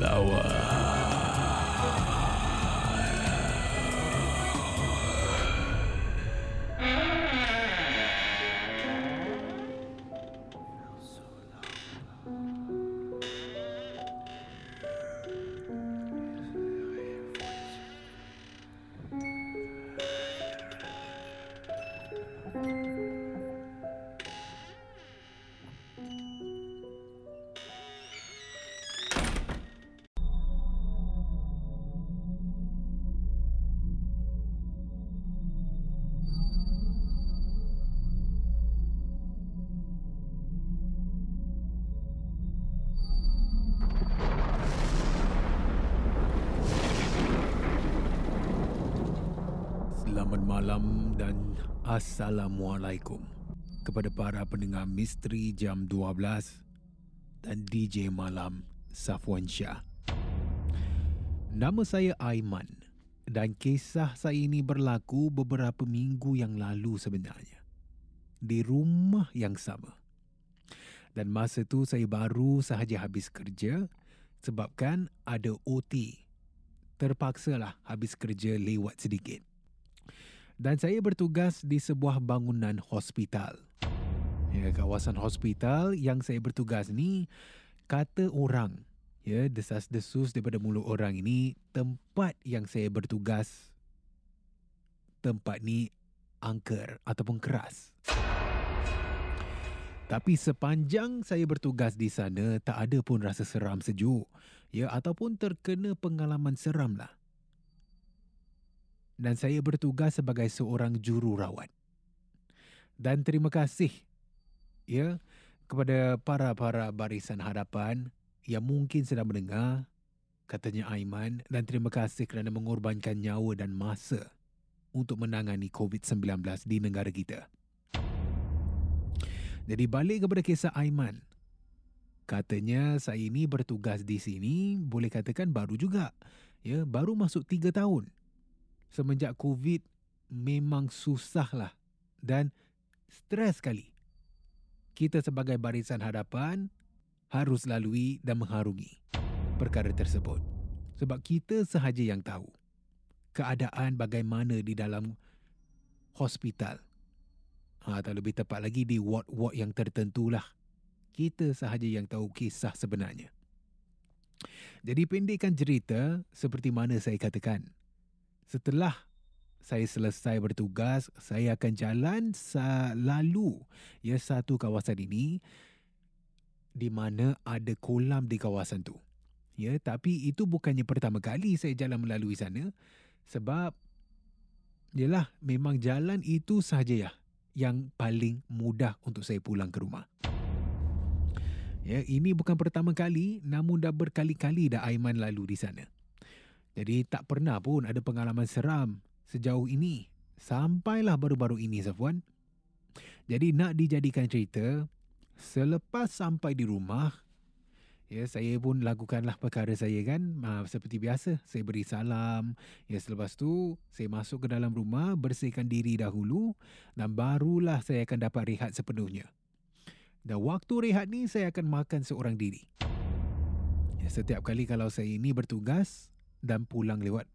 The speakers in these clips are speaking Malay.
lawan. Malam dan Assalamualaikum kepada para pendengar Misteri Jam 12 dan DJ Malam Safwan Syah. Nama saya Aiman dan kisah saya ini berlaku beberapa minggu yang lalu sebenarnya. Di rumah yang sama. Dan masa tu saya baru sahaja habis kerja sebabkan ada OT. Terpaksalah habis kerja lewat sedikit dan saya bertugas di sebuah bangunan hospital. Ya, kawasan hospital yang saya bertugas ni kata orang, ya, desas-desus daripada mulut orang ini tempat yang saya bertugas tempat ni angker ataupun keras. Tapi sepanjang saya bertugas di sana tak ada pun rasa seram sejuk, ya ataupun terkena pengalaman seram lah dan saya bertugas sebagai seorang jururawat. Dan terima kasih ya kepada para-para barisan hadapan yang mungkin sedang mendengar katanya Aiman dan terima kasih kerana mengorbankan nyawa dan masa untuk menangani COVID-19 di negara kita. Jadi balik kepada kisah Aiman. Katanya saya ini bertugas di sini boleh katakan baru juga. Ya, baru masuk tiga tahun semenjak COVID memang susah lah dan stres sekali. Kita sebagai barisan hadapan harus lalui dan mengharungi perkara tersebut. Sebab kita sahaja yang tahu keadaan bagaimana di dalam hospital. Ha, atau lebih tepat lagi di ward-ward yang tertentu lah. Kita sahaja yang tahu kisah sebenarnya. Jadi pendekkan cerita seperti mana saya katakan. Setelah saya selesai bertugas, saya akan jalan lalu ya satu kawasan ini di mana ada kolam di kawasan tu. Ya, tapi itu bukannya pertama kali saya jalan melalui sana sebab yalah memang jalan itu sahaja ya yang paling mudah untuk saya pulang ke rumah. Ya, ini bukan pertama kali namun dah berkali-kali dah Aiman lalu di sana. Jadi tak pernah pun ada pengalaman seram sejauh ini. Sampailah baru-baru ini Safwan. Jadi nak dijadikan cerita, selepas sampai di rumah, ya saya pun lakukanlah perkara saya kan uh, seperti biasa. Saya beri salam. Ya selepas tu saya masuk ke dalam rumah, bersihkan diri dahulu dan barulah saya akan dapat rehat sepenuhnya. Dan waktu rehat ni saya akan makan seorang diri. Ya, setiap kali kalau saya ini bertugas dan pulang lewat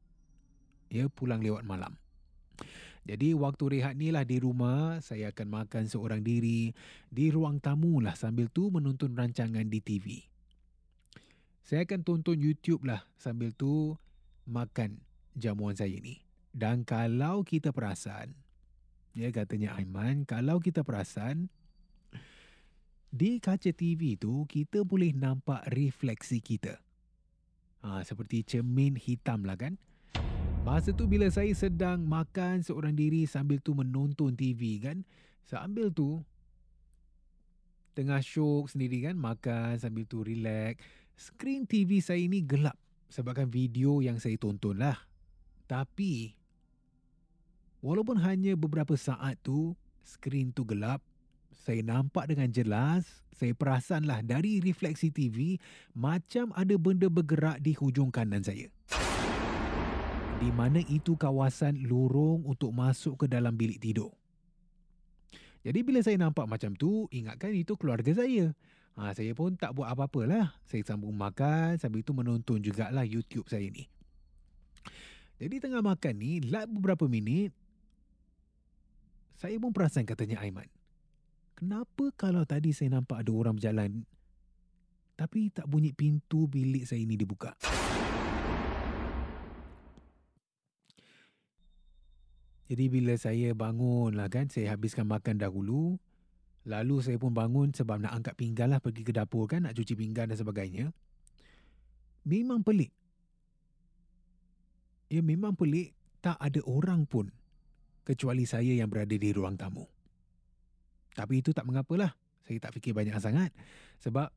ya pulang lewat malam. Jadi waktu rehat ni lah di rumah saya akan makan seorang diri di ruang tamu lah sambil tu menonton rancangan di TV. Saya akan tonton YouTube lah sambil tu makan jamuan saya ni. Dan kalau kita perasan, ya katanya Aiman, kalau kita perasan, di kaca TV tu kita boleh nampak refleksi kita. Ha, seperti cermin hitam lah kan. Masa tu bila saya sedang makan seorang diri sambil tu menonton TV kan. Sambil tu tengah syok sendiri kan makan sambil tu relax. Skrin TV saya ni gelap sebabkan video yang saya tonton lah. Tapi walaupun hanya beberapa saat tu skrin tu gelap saya nampak dengan jelas, saya perasanlah dari refleksi TV macam ada benda bergerak di hujung kanan saya. Di mana itu kawasan lorong untuk masuk ke dalam bilik tidur. Jadi bila saya nampak macam tu, ingatkan itu keluarga saya. Ha, saya pun tak buat apa-apa lah. Saya sambung makan sambil itu menonton jugalah YouTube saya ni. Jadi tengah makan ni, lap beberapa minit, saya pun perasan katanya Aiman. Kenapa kalau tadi saya nampak ada orang berjalan tapi tak bunyi pintu bilik saya ini dibuka? Jadi bila saya bangun lah kan, saya habiskan makan dahulu. Lalu saya pun bangun sebab nak angkat pinggan lah pergi ke dapur kan, nak cuci pinggan dan sebagainya. Memang pelik. Ya memang pelik, tak ada orang pun kecuali saya yang berada di ruang tamu. Tapi itu tak mengapalah. Saya tak fikir banyak sangat. Sebab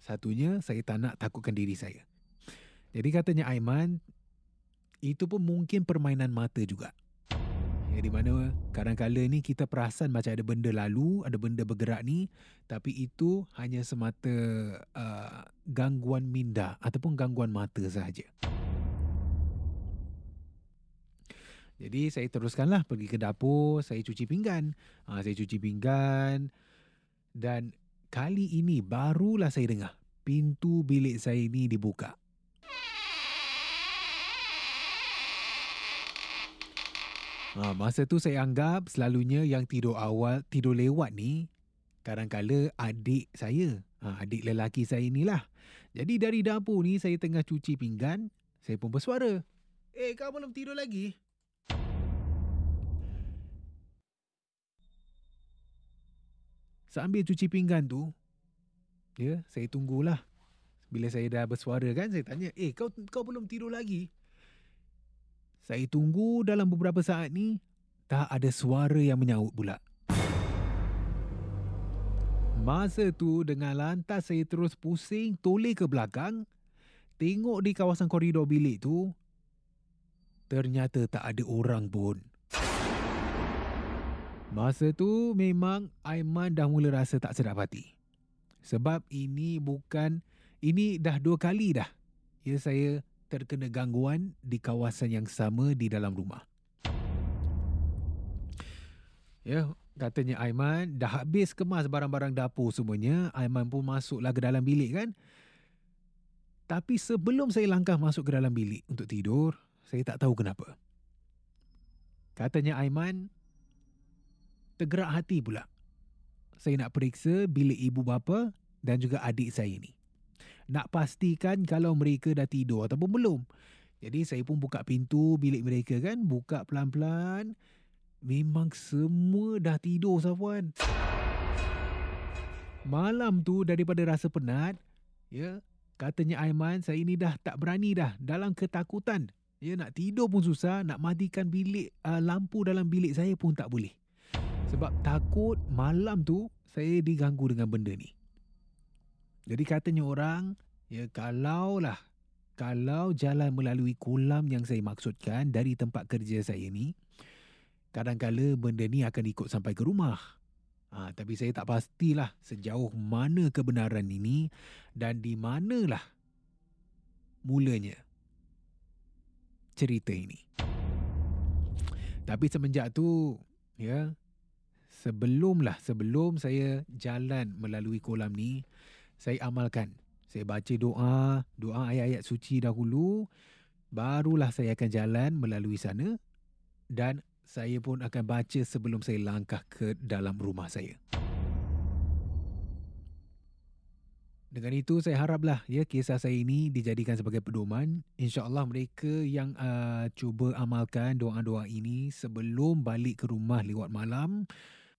satunya saya tak nak takutkan diri saya. Jadi katanya Aiman, itu pun mungkin permainan mata juga. Ya, di mana kadang-kala ni kita perasan macam ada benda lalu, ada benda bergerak ni. Tapi itu hanya semata uh, gangguan minda ataupun gangguan mata sahaja. Jadi saya teruskanlah pergi ke dapur, saya cuci pinggan. Ha, saya cuci pinggan dan kali ini barulah saya dengar pintu bilik saya ini dibuka. Ha, masa tu saya anggap selalunya yang tidur awal, tidur lewat ni kadang-kala adik saya. Ha, adik lelaki saya inilah. Jadi dari dapur ni saya tengah cuci pinggan, saya pun bersuara. Eh, kau belum tidur lagi? Sambil cuci pinggan tu, ya, saya tunggulah. Bila saya dah bersuara kan, saya tanya, eh kau kau belum tidur lagi? Saya tunggu dalam beberapa saat ni, tak ada suara yang menyaut pula. Masa tu dengan lantas saya terus pusing toleh ke belakang, tengok di kawasan koridor bilik tu, ternyata tak ada orang pun. Masa tu memang Aiman dah mula rasa tak sedap hati. Sebab ini bukan, ini dah dua kali dah ya saya terkena gangguan di kawasan yang sama di dalam rumah. Ya, katanya Aiman dah habis kemas barang-barang dapur semuanya. Aiman pun masuklah ke dalam bilik kan. Tapi sebelum saya langkah masuk ke dalam bilik untuk tidur, saya tak tahu kenapa. Katanya Aiman, tergerak hati pula. Saya nak periksa bilik ibu bapa dan juga adik saya ini. Nak pastikan kalau mereka dah tidur ataupun belum. Jadi saya pun buka pintu bilik mereka kan. Buka pelan-pelan. Memang semua dah tidur Safwan. Malam tu daripada rasa penat. Ya, katanya Aiman saya ini dah tak berani dah dalam ketakutan. Ya, nak tidur pun susah. Nak matikan bilik uh, lampu dalam bilik saya pun tak boleh. Sebab takut malam tu saya diganggu dengan benda ni. Jadi katanya orang, ya kalau lah, kalau jalan melalui kolam yang saya maksudkan dari tempat kerja saya ni, kadang-kala benda ni akan ikut sampai ke rumah. Ha, tapi saya tak pastilah sejauh mana kebenaran ini dan di manalah mulanya cerita ini. Tapi semenjak tu, ya, sebelumlah, sebelum saya jalan melalui kolam ni, saya amalkan. Saya baca doa, doa ayat-ayat suci dahulu, barulah saya akan jalan melalui sana dan saya pun akan baca sebelum saya langkah ke dalam rumah saya. Dengan itu saya haraplah ya kisah saya ini dijadikan sebagai pedoman. Insya-Allah mereka yang uh, cuba amalkan doa-doa ini sebelum balik ke rumah lewat malam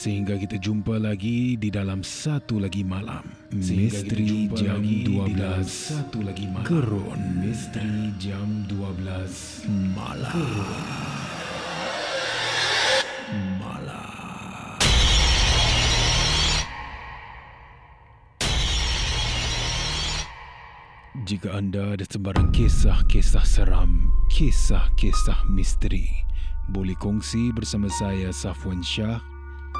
Sehingga kita jumpa lagi di dalam satu lagi malam. Misteri Jam 12 satu lagi malam. Gerun Misteri Jam 12 Malam. Gerun. Jika anda ada sebarang kisah-kisah seram, kisah-kisah misteri, boleh kongsi bersama saya Safwan Shah